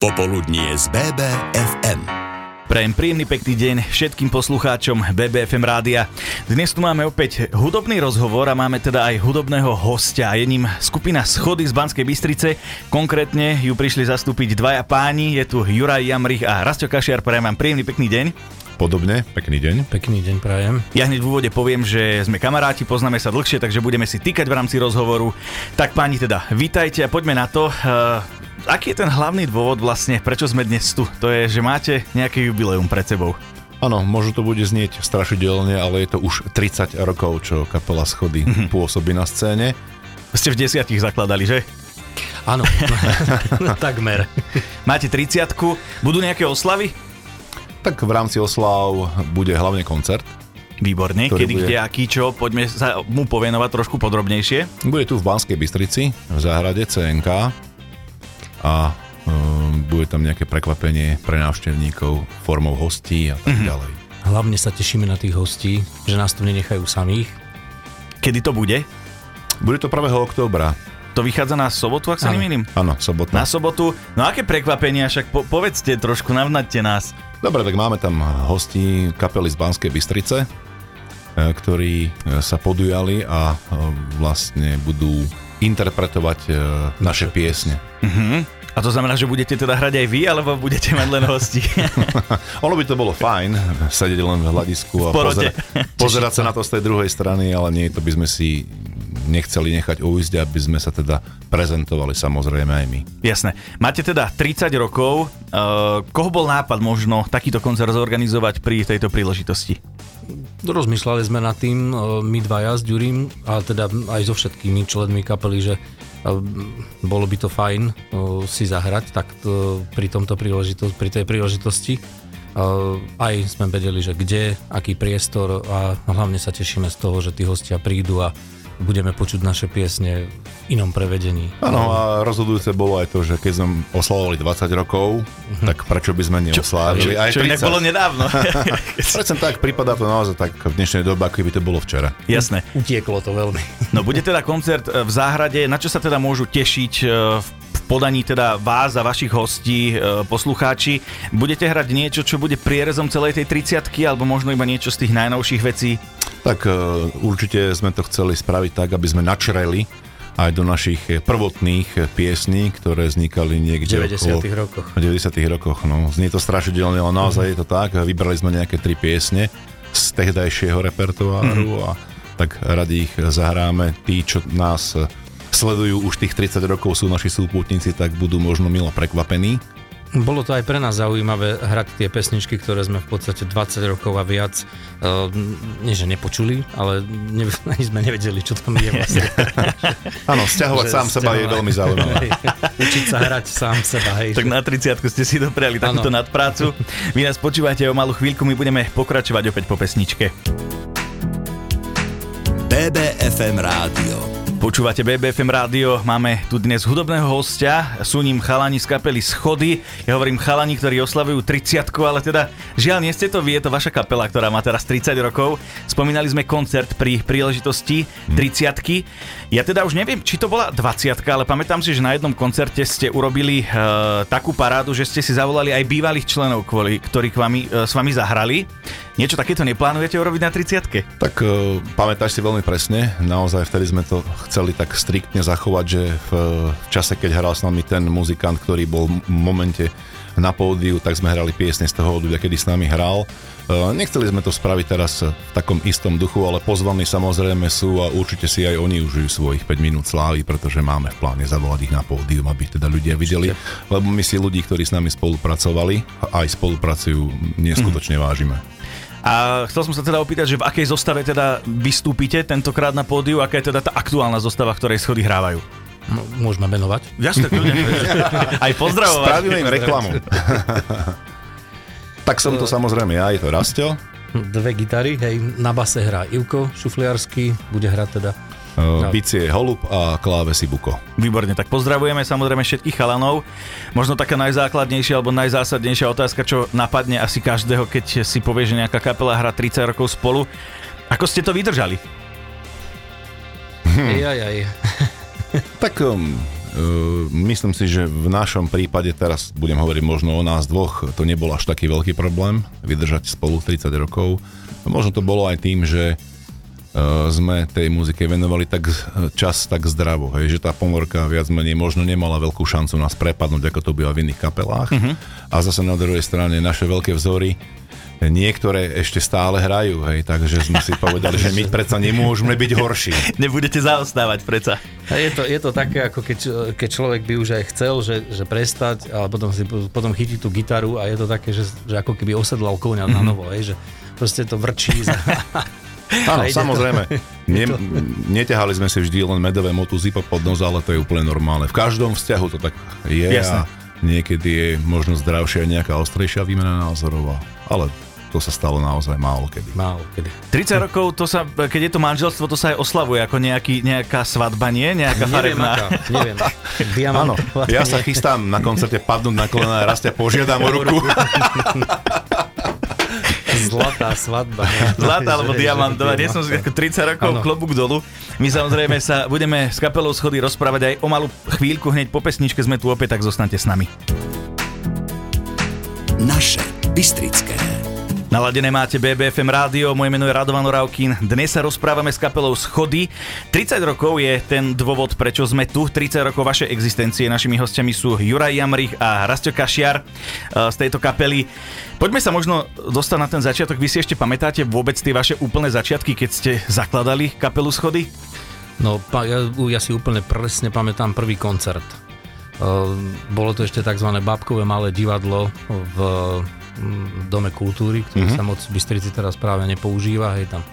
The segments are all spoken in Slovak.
Popoludnie z BBFM. Prajem príjemný pekný deň všetkým poslucháčom BBFM rádia. Dnes tu máme opäť hudobný rozhovor a máme teda aj hudobného hostia. Je ním skupina Schody z Banskej Bystrice. Konkrétne ju prišli zastúpiť dvaja páni. Je tu Juraj Jamrich a Rasto Kašiar. Prajem vám príjemný pekný deň. Podobne, pekný deň. Pekný deň prajem. Ja hneď v úvode poviem, že sme kamaráti, poznáme sa dlhšie, takže budeme si týkať v rámci rozhovoru. Tak páni teda, vítajte a poďme na to. Aký je ten hlavný dôvod vlastne, prečo sme dnes tu? To je, že máte nejaké jubileum pred sebou. Áno, možno to bude znieť strašidelne, ale je to už 30 rokov, čo kapela Schody mm-hmm. pôsobí na scéne. Ste v desiatich zakladali, že? Áno, takmer. Máte 30 budú nejaké oslavy? Tak v rámci oslav bude hlavne koncert. Výborne, kedy, bude... kde, aký, čo, poďme sa mu povenovať trošku podrobnejšie. Bude tu v Banskej Bystrici, v záhrade CNK a um, bude tam nejaké prekvapenie pre návštevníkov formou hostí a tak mm-hmm. ďalej. Hlavne sa tešíme na tých hostí, že nás tu nenechajú samých. Kedy to bude? Bude to 1. októbra. To vychádza na sobotu, ak sa nemýlim? Áno, sobota. Na sobotu. No aké prekvapenia, však po- povedzte trošku, navnadte nás. Dobre, tak máme tam hostí kapely z Banskej Bystrice, e, ktorí e, sa podujali a e, vlastne budú interpretovať naše piesne. Uh-huh. A to znamená, že budete teda hrať aj vy, alebo budete mať len hosti? ono by to bolo fajn, sedieť len v hľadisku a pozerať, pozerať sa na to z tej druhej strany, ale nie, to by sme si nechceli nechať ujsť, aby sme sa teda prezentovali samozrejme aj my. Jasné. Máte teda 30 rokov. Uh, koho bol nápad možno takýto koncert zorganizovať pri tejto príležitosti? Rozmýšľali sme nad tým, my dvaja s Ďurím, a teda aj so všetkými členmi kapely, že bolo by to fajn si zahrať tak pri, tomto príležitosti, pri tej príležitosti. Aj sme vedeli, že kde, aký priestor a hlavne sa tešíme z toho, že tí hostia prídu a budeme počuť naše piesne v inom prevedení. Áno a rozhodujúce bolo aj to, že keď sme oslavovali 20 rokov, uh-huh. tak prečo by sme neoslávili aj čo 30? Čo bolo nedávno. Prečo tak, prípada to naozaj tak v dnešnej dobe, ako by to bolo včera. Jasné. Utieklo to veľmi. No bude teda koncert e, v záhrade, na čo sa teda môžu tešiť e, v podaní teda vás a vašich hostí, e, poslucháči. Budete hrať niečo, čo bude prierezom celej tej 30 alebo možno iba niečo z tých najnovších vecí? Tak e, určite sme to chceli spraviť tak, aby sme načreli aj do našich prvotných piesní, ktoré vznikali niekde v 90. Okolo, rokoch. V 90. rokoch, no. Znie to strašidelne, ale naozaj mm. je to tak. Vybrali sme nejaké tri piesne z tehdajšieho repertoáru mm. a tak radi ich zahráme. Tí, čo nás sledujú už tých 30 rokov, sú naši súputníci, tak budú možno milo prekvapení. Bolo to aj pre nás zaujímavé hrať tie pesničky, ktoré sme v podstate 20 rokov a viac uh, nie že nepočuli, ale ne, ani sme nevedeli, čo tam je vlastne. Áno, stiahovať sám stiahovať, seba je veľmi zaujímavé. Učiť sa hrať sám seba. Hej, tak na 30 ste si dopriali takúto nadprácu. Vy nás počúvate o malú chvíľku, my budeme pokračovať opäť po pesničke. BBFM Rádio Počúvate BBFM rádio, máme tu dnes hudobného hostia, sú ním chalani z kapely Schody. Ja hovorím chalani, ktorí oslavujú 30 ale teda žiaľ, nie ste to vy, je to vaša kapela, ktorá má teraz 30 rokov. Spomínali sme koncert pri príležitosti 30 Ja teda už neviem, či to bola 20 ale pamätám si, že na jednom koncerte ste urobili uh, takú parádu, že ste si zavolali aj bývalých členov, kvôli, ktorí k vami, uh, s vami zahrali. Niečo takéto neplánujete urobiť na 30 Tak uh, pamätáš si veľmi presne, naozaj vtedy sme to chceli tak striktne zachovať, že v, v čase, keď hral s nami ten muzikant, ktorý bol v momente na pódiu, tak sme hrali piesne z toho obdobia, kedy s nami hral. Uh, nechceli sme to spraviť teraz v takom istom duchu, ale pozvaní samozrejme sú a určite si aj oni užijú svojich 5 minút slávy, pretože máme v pláne zavolať ich na pódium, aby teda ľudia videli, lebo my si ľudí, ktorí s nami spolupracovali, aj spolupracujú, neskutočne mm. vážime. A chcel som sa teda opýtať, že v akej zostave teda vystúpite tentokrát na pódiu, aká je teda tá aktuálna zostava, v ktorej schody hrávajú? Môžeme menovať. Jasne, Aj pozdravovať. Spravíme im reklamu. tak som to samozrejme ja, je to Rastio. Dve gitary, hej, na base hrá Ivko Šufliarsky, bude hrať teda No. Bicie Holub a klávesy Buko. Výborne, tak pozdravujeme samozrejme všetkých chalanov. Možno taká najzákladnejšia alebo najzásadnejšia otázka, čo napadne asi každého, keď si povie, že nejaká kapela hrá 30 rokov spolu. Ako ste to vydržali? Hm. Aj, aj. tak um, myslím si, že v našom prípade, teraz budem hovoriť možno o nás dvoch, to nebol až taký veľký problém vydržať spolu 30 rokov. Možno to bolo aj tým, že sme tej muzike venovali tak čas tak zdravo, hej, že tá pomorka viac menej možno nemala veľkú šancu nás prepadnúť, ako to býva v iných kapelách. Uh-huh. A zase na druhej strane naše veľké vzory niektoré ešte stále hrajú, hej, takže sme si povedali, že my predsa nemôžeme byť horší. Nebudete zaostávať predsa. A je to, je to také, ako keď, keď človek by už aj chcel, že, že prestať, ale potom si potom chytí tú gitaru a je to také, že, že ako keby osedlal koňa mm-hmm. na novo, hej, že proste to vrčí. Za... Áno, samozrejme. Ne, neťahali sme si vždy len medové motuzy pod nos, ale to je úplne normálne. V každom vzťahu to tak je Jasne. a niekedy je možno zdravšia nejaká ostrejšia výmena názorov, ale to sa stalo naozaj málo kedy. Málo kedy. 30 rokov, to sa, keď je to manželstvo, to sa aj oslavuje ako nejaký, nejaká svadba, nie? Nejaká neviem, farebná. Aká, neviem. Áno, ja sa chystám na koncerte padnúť na kolena a raz ťa požiadam o ruku. Zlatá svadba. Zlatá alebo diamantová. Nie som 30 rokov, ano. klobúk dolu. My samozrejme sa budeme s kapelou Schody rozprávať aj o malú chvíľku. Hneď po pesničke sme tu opäť, tak zostanete s nami. Naše Bystrické. Naladené máte BBFM rádio, moje meno je Radovan Oravkin. Dnes sa rozprávame s kapelou Schody. 30 rokov je ten dôvod, prečo sme tu. 30 rokov vašej existencie. Našimi hostiami sú Juraj Jamrich a Rastio Kašiar eh, z tejto kapely. Poďme sa možno dostať na ten začiatok. Vy si ešte pamätáte vôbec tie vaše úplné začiatky, keď ste zakladali kapelu Schody? No, ja, ja si úplne presne pamätám prvý koncert. Uh, bolo to ešte tzv. babkové malé divadlo v Dome kultúry, ktorý mm-hmm. sa moc v Bystrici teraz práve nepoužíva, hej, tam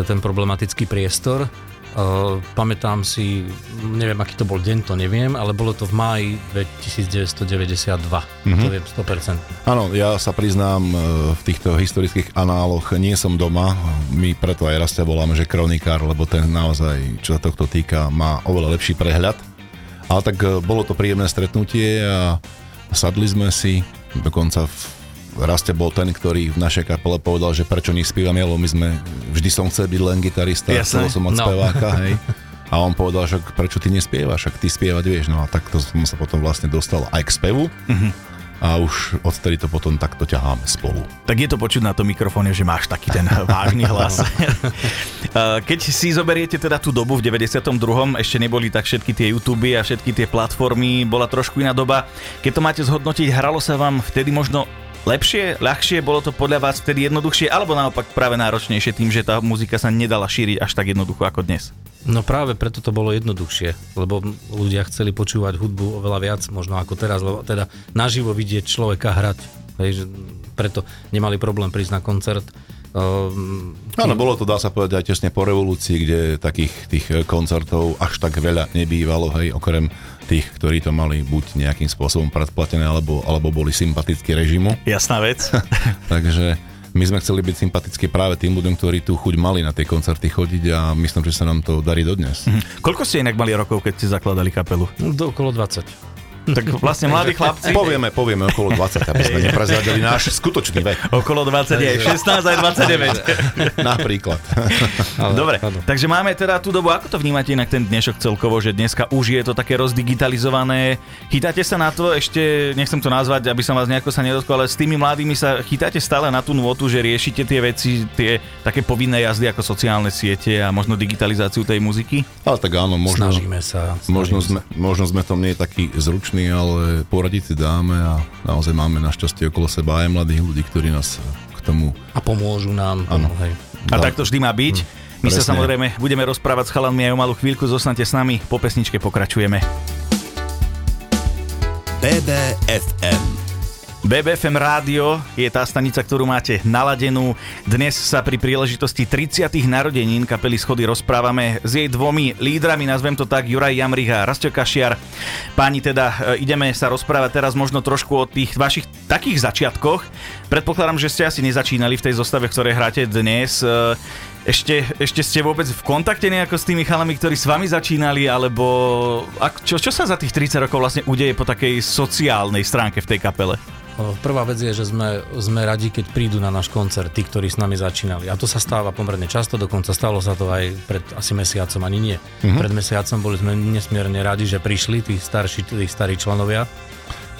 to je ten problematický priestor. Uh, pamätám si, neviem, aký to bol deň, to neviem, ale bolo to v máji 1992. Mm-hmm. To viem 100%. Áno, ja sa priznám, e, v týchto historických análoch nie som doma. My preto aj Rastia voláme, že kronikár, lebo ten naozaj, čo sa tohto týka, má oveľa lepší prehľad. Ale tak e, bolo to príjemné stretnutie a sadli sme si, dokonca v Raste bol ten, ktorý v našej kapele povedal, že prečo nespievam ja, lebo my sme, vždy som chcel byť len gitarista, chcel som mať no. speváka, hej. A on povedal, že prečo ty nespievaš, ak ty spievať vieš. No a takto som sa potom vlastne dostal aj k spevu. Mm-hmm. A už odtedy to potom takto ťaháme spolu. Tak je to počuť na tom mikrofóne, že máš taký ten vážny hlas. Keď si zoberiete teda tú dobu v 92. ešte neboli tak všetky tie YouTube a všetky tie platformy, bola trošku iná doba. Keď to máte zhodnotiť, hralo sa vám vtedy možno lepšie, ľahšie, bolo to podľa vás vtedy jednoduchšie, alebo naopak práve náročnejšie tým, že tá muzika sa nedala šíriť až tak jednoducho ako dnes? No práve preto to bolo jednoduchšie, lebo ľudia chceli počúvať hudbu oveľa viac možno ako teraz, lebo teda naživo vidieť človeka hrať. Hej, že preto nemali problém prísť na koncert. Um, Áno, bolo to, dá sa povedať, aj tesne po revolúcii, kde takých tých koncertov až tak veľa nebývalo, hej, okrem tých, ktorí to mali buď nejakým spôsobom predplatené, alebo, alebo boli sympatickí režimu. Jasná vec. Takže my sme chceli byť sympatickí práve tým ľuďom, ktorí tu chuť mali na tie koncerty chodiť a myslím, že sa nám to darí dodnes. Mm-hmm. Koľko ste inak mali rokov, keď ste zakladali kapelu? No, do okolo 20. Tak vlastne mladí chlapci. Povieme, povieme okolo 20, aby sme neprezradili náš skutočný vek. Okolo 20 je 16 aj 29. Napríklad. Ale, Dobre, ale. takže máme teda tú dobu, ako to vnímate inak ten dnešok celkovo, že dneska už je to také rozdigitalizované. Chytáte sa na to ešte, nechcem to nazvať, aby som vás nejako sa nedotkol, ale s tými mladými sa chytáte stále na tú nôtu, že riešite tie veci, tie také povinné jazdy ako sociálne siete a možno digitalizáciu tej muziky? Ale tak áno, možno, snažíme sa. Snažíme možno. Sme, možno sme tom nie taký zručný zruční, ale poradiť si dáme a naozaj máme našťastie okolo seba aj mladých ľudí, ktorí nás k tomu... A pomôžu nám. Áno. Hej. A tak to vždy má byť. Hm. My Presne. sa samozrejme budeme rozprávať s chalanmi aj o malú chvíľku, zostanete s nami, po pesničke pokračujeme. BBFM BBFM Rádio je tá stanica, ktorú máte naladenú. Dnes sa pri príležitosti 30. narodenín kapely Schody rozprávame s jej dvomi lídrami, nazvem to tak, Juraj Jamrich a Rastio Kašiar. Páni, teda e, ideme sa rozprávať teraz možno trošku o tých vašich takých začiatkoch. Predpokladám, že ste asi nezačínali v tej zostave, v ktorej hráte dnes. E, ešte, ešte ste vôbec v kontakte nejako s tými chalami, ktorí s vami začínali, alebo ak, čo, čo sa za tých 30 rokov vlastne udeje po takej sociálnej stránke v tej kapele? Prvá vec je, že sme, sme radi, keď prídu na náš koncert tí, ktorí s nami začínali. A to sa stáva pomerne často, dokonca stalo sa to aj pred asi mesiacom, ani nie. Mm-hmm. Pred mesiacom boli sme nesmierne radi, že prišli tí starší, tí starí členovia.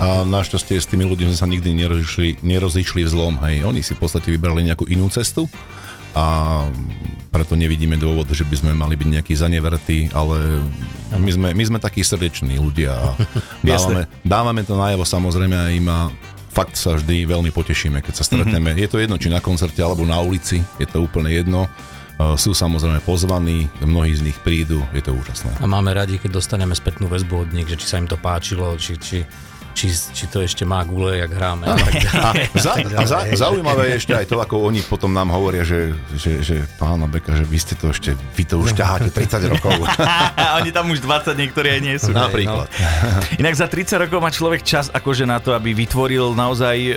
A našťastie s tými ľuďmi sme sa nikdy nerozišli, nerozišli v zlom. Hej. Oni si v podstate vybrali nejakú inú cestu a preto nevidíme dôvod, že by sme mali byť nejakí zanevertí, ale my sme, my sme takí srdeční ľudia a dávame, dávame to najavo samozrejme a im a fakt sa vždy veľmi potešíme, keď sa stretneme. Mm-hmm. Je to jedno, či na koncerte alebo na ulici, je to úplne jedno. Uh, Sú samozrejme pozvaní, mnohí z nich prídu, je to úžasné. A máme radi, keď dostaneme spätnú väzbu od nich, že či sa im to páčilo, či, či, či, či to ešte má gule, jak hráme. A, tak A, za, a za, zaujímavé je ešte aj to, ako oni potom nám hovoria, že, že, že pána Beka, že vy ste to ešte, vy to už ťaháte 30 rokov. Oni tam už 20 niektorí aj nie sú. Napríklad. Inak za 30 rokov má človek čas akože na to, aby vytvoril naozaj, e,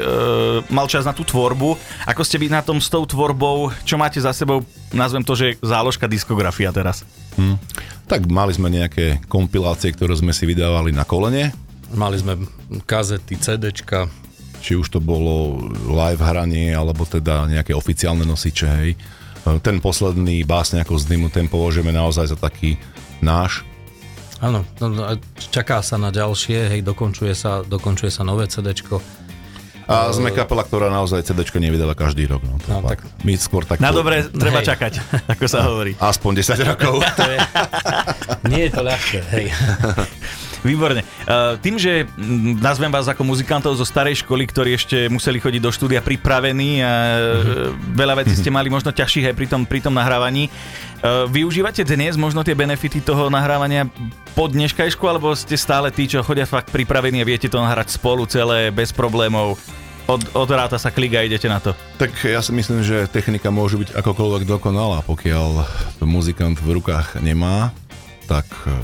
mal čas na tú tvorbu. Ako ste vy na tom s tou tvorbou, čo máte za sebou, nazvem to, že záložka diskografia teraz. Hm. Tak mali sme nejaké kompilácie, ktoré sme si vydávali na kolene, Mali sme kazety, CDčka, či už to bolo live hranie, alebo teda nejaké oficiálne nosiče, hej. Ten posledný básňakov z dymu, ten považujeme naozaj za taký náš. Áno, no, no, čaká sa na ďalšie, hej, dokončuje sa, dokončuje sa nové CDčko. A sme kapela, ktorá naozaj CDčko nevydáva každý rok. No, No, tak- My skôr tak... Na dobre treba Hej. čakať, ako sa hovorí. Aspoň 10 rokov. To je, nie je to ľahké, hej. Výborne. Uh, tým, že nazvem vás ako muzikantov zo starej školy, ktorí ešte museli chodiť do štúdia pripravení a mm-hmm. veľa vecí ste mali možno ťažších aj pri tom, pri tom nahrávaní. Uh, využívate dnes možno tie benefity toho nahrávania po dneškajšku, alebo ste stále tí, čo chodia fakt pripravení a viete to nahrať spolu celé bez problémov? Od, odráta sa klik a idete na to. Tak ja si myslím, že technika môže byť akokoľvek dokonalá, pokiaľ to muzikant v rukách nemá, tak e,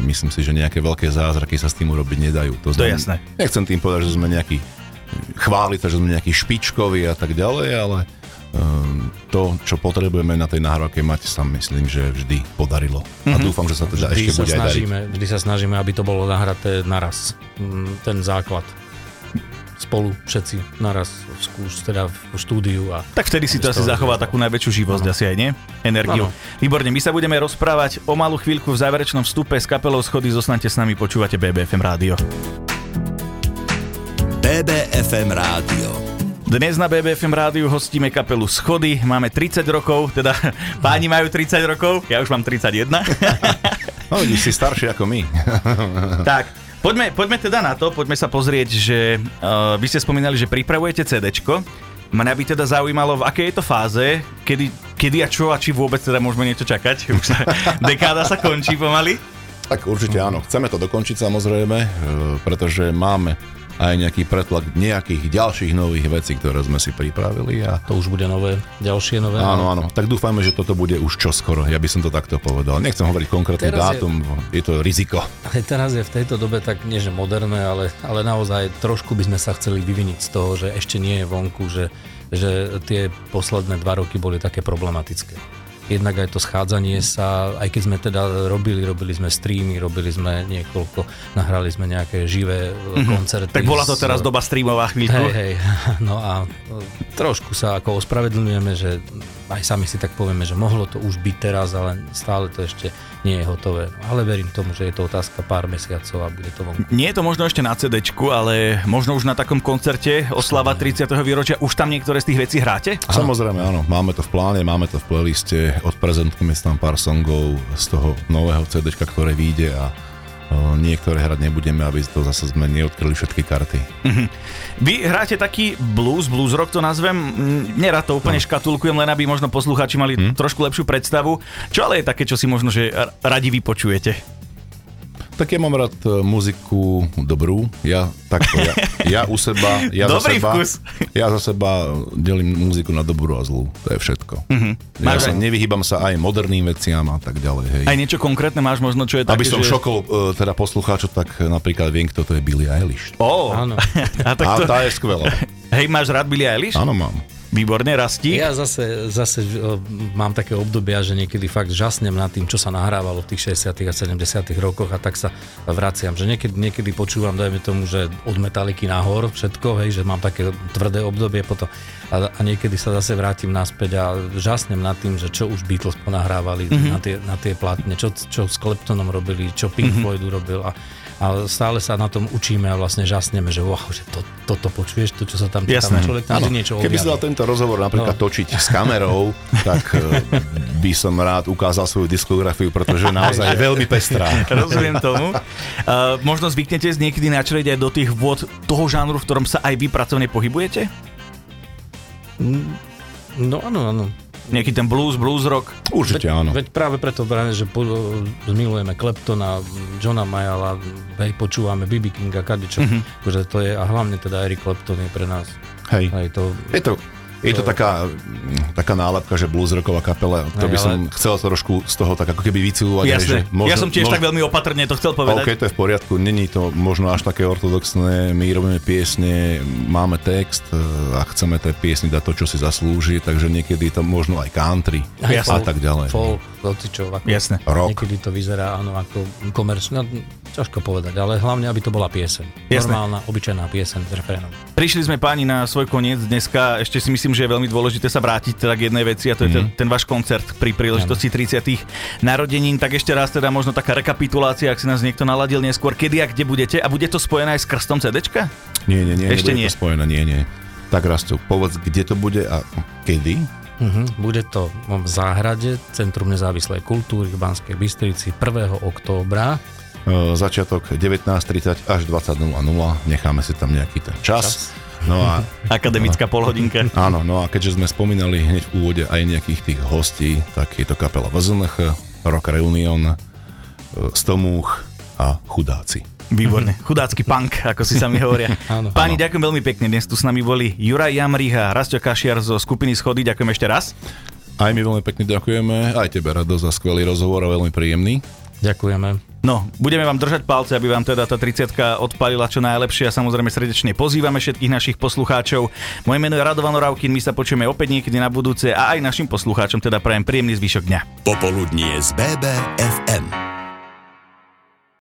myslím si, že nejaké veľké zázraky sa s tým urobiť nedajú. To je jasné. Nechcem tým povedať, že sme nejakí chváliť, sa, že sme nejakí špičkoví a tak ďalej, ale um, to, čo potrebujeme na tej nahrávke mať, sa myslím, že vždy podarilo. A dúfam, že sa teda Vždy ešte sa, bude aj dariť. snažíme, vždy sa snažíme, aby to bolo nahraté naraz. Mm, Ten základ. Spolu všetci naraz v, skúš, teda v štúdiu a Tak vtedy si to asi zachová takú najväčšiu živosť asi aj, nie? Energiu. Áno. Výborne, my sa budeme rozprávať o malú chvíľku v záverečnom vstupe s kapelou Schody. Zostaňte s nami, počúvate BBFM rádio. BBFM rádio. Dnes na BBFM rádiu hostíme kapelu Schody. Máme 30 rokov, teda páni majú 30 rokov, ja už mám 31. No, vidíš, si starší ako my. tak, poďme, poďme teda na to, poďme sa pozrieť, že uh, vy ste spomínali, že pripravujete CDčko. Mňa by teda zaujímalo, v akej je to fáze, kedy, kedy a čo a či vôbec teda môžeme niečo čakať. Už sa, dekáda sa končí pomaly. Tak určite áno. Chceme to dokončiť samozrejme, e, pretože máme aj nejaký pretlak nejakých ďalších nových vecí, ktoré sme si pripravili a to už bude nové, ďalšie nové. Áno, áno. Tak dúfajme, že toto bude už čoskoro. Ja by som to takto povedal. Nechcem hovoriť konkrétny Teraz je- dátum, je... je to riziko. Aj teraz je v tejto dobe tak, nie že moderné, ale, ale naozaj trošku by sme sa chceli vyviniť z toho, že ešte nie je vonku, že, že tie posledné dva roky boli také problematické. Jednak aj to schádzanie sa, aj keď sme teda robili, robili sme streamy, robili sme niekoľko, nahrali sme nejaké živé mm-hmm. koncerty. Tak bola to s- teraz doba streamová chvíľku. Hej, hej, no a e, trošku sa ako ospravedlňujeme, že aj sami si tak povieme, že mohlo to už byť teraz, ale stále to ešte nie je hotové. No, ale verím tomu, že je to otázka pár mesiacov a bude to vonku. Nie je to možno ešte na cd ale možno už na takom koncerte oslava 30. výročia už tam niektoré z tých vecí hráte? Samozrejme, áno. Máme to v pláne, máme to v playliste. Odprezentujeme tam pár songov z toho nového CD, ktoré vyjde a niektoré hrať nebudeme, aby to zase sme neodkryli všetky karty. Vy hráte taký blues, blues rock to nazvem, Mm, nerad to úplne škatulkujem, len aby možno poslucháči mali trošku lepšiu predstavu. Čo ale je také, čo si možno, že radi vypočujete? Tak ja mám rád e, muziku dobrú. Ja takto, ja, ja u seba, ja Dobrý za seba, vkus. ja za seba delím muziku na dobrú a zlú. To je všetko. Mm-hmm. Ja Máš sa aj- nevyhýbam sa aj moderným veciam a tak ďalej. Hej. Aj niečo konkrétne máš možno, čo je také, Aby som že... šokol e, teda poslucháčov, tak napríklad viem, kto to je Billie Eilish. Ó, Áno. a tak A to... tá je skvelá. Hej, máš rád Billie Eilish? Áno, mám. Výborne, rastí. Ja zase, zase e, mám také obdobia, že niekedy fakt žasnem nad tým, čo sa nahrávalo v tých 60. a 70. rokoch a tak sa vraciam. Že niekedy, niekedy počúvam, dajme tomu, že od metaliky nahor všetko, hej, že mám také tvrdé obdobie potom a, a niekedy sa zase vrátim naspäť a žasnem nad tým, že čo už Beatles ponahrávali mm-hmm. na, tie, na tie platne, čo, čo s Kleptonom robili, čo Pink mm-hmm. Floyd urobil a a stále sa na tom učíme a vlastne žasneme, že wow, že to, toto počuješ, to, čo sa tam Jasné. človek tam niečo Keby si dal tento rozhovor napríklad no. točiť s kamerou, tak eh, by som rád ukázal svoju diskografiu, pretože naozaj je veľmi pestrá. Rozumiem tomu. Uh, možno zvyknete z niekedy načrieť aj do tých vôd toho žánru, v ktorom sa aj vy pracovne pohybujete? No áno, áno nejaký ten blues, blues rock. Určite veď, áno. Veď práve preto, práve, že po, zmilujeme Kleptona, Johna Mayala, hej, počúvame BB Kinga, kadečo, mm-hmm. akože to je, a hlavne teda Eric Clapton je pre nás. Hej. hej to, je to je to taká, taká nálepka, že blues rocková kapela. To by som ale... chcel trošku z toho tak ako keby vycúvať. Jasne. Že možno, ja som tiež možno... tak veľmi opatrne to chcel povedať. OK, to je v poriadku. Není to možno až také ortodoxné. My robíme piesne, máme text e, a chceme tej piesni dať to, čo si zaslúži, takže niekedy to možno aj country aj a tak ďalej. Folk, hocičov, ako Jasne. Rock. Niekedy to vyzerá áno, ako komerčná, no, ťažko povedať, ale hlavne, aby to bola pieseň. Jasne. Normálna, obyčajná pieseň s refrénom. Prišli sme páni na svoj koniec dneska. Ešte si myslím, že je veľmi dôležité sa vrátiť teda k jednej veci a to mm-hmm. je ten, mhm. ten váš koncert pri príležitosti 30. narodenín. Tak ešte raz teda možno taká rekapitulácia, ak si nás niekto naladil neskôr, kedy a kde budete a bude to spojené aj s krstom CDčka? Nie, nie, nie, ešte nie. to spojené, nie, nie. Tak Rasto, povedz, kde to bude a kedy? Uh-huh. Bude to v záhrade Centrum nezávislej kultúry v Banskej Bystrici 1. októbra. E, začiatok 19.30 až 20.00. Necháme si tam nejaký ten čas. čas. No a, Akademická polhodinka. Áno, no a keďže sme spomínali hneď v úvode aj nejakých tých hostí, tak je to kapela VZNH, Rock Reunion, e, Stomúch a Chudáci. Výborne. Chudácky punk, ako si sami hovoria. áno, Páni, áno. ďakujem veľmi pekne. Dnes tu s nami boli Juraj Jamrich a Rastio Kašiar zo skupiny Schody. Ďakujem ešte raz. Aj my veľmi pekne ďakujeme. Aj tebe, Rado, za skvelý rozhovor a veľmi príjemný. Ďakujeme. No, budeme vám držať palce, aby vám teda tá 30 odpalila čo najlepšie a samozrejme srdečne pozývame všetkých našich poslucháčov. Moje meno je Radovan Oravkin, my sa počujeme opäť niekedy na budúce a aj našim poslucháčom teda prajem príjemný zvyšok dňa. Popoludnie z BBFM.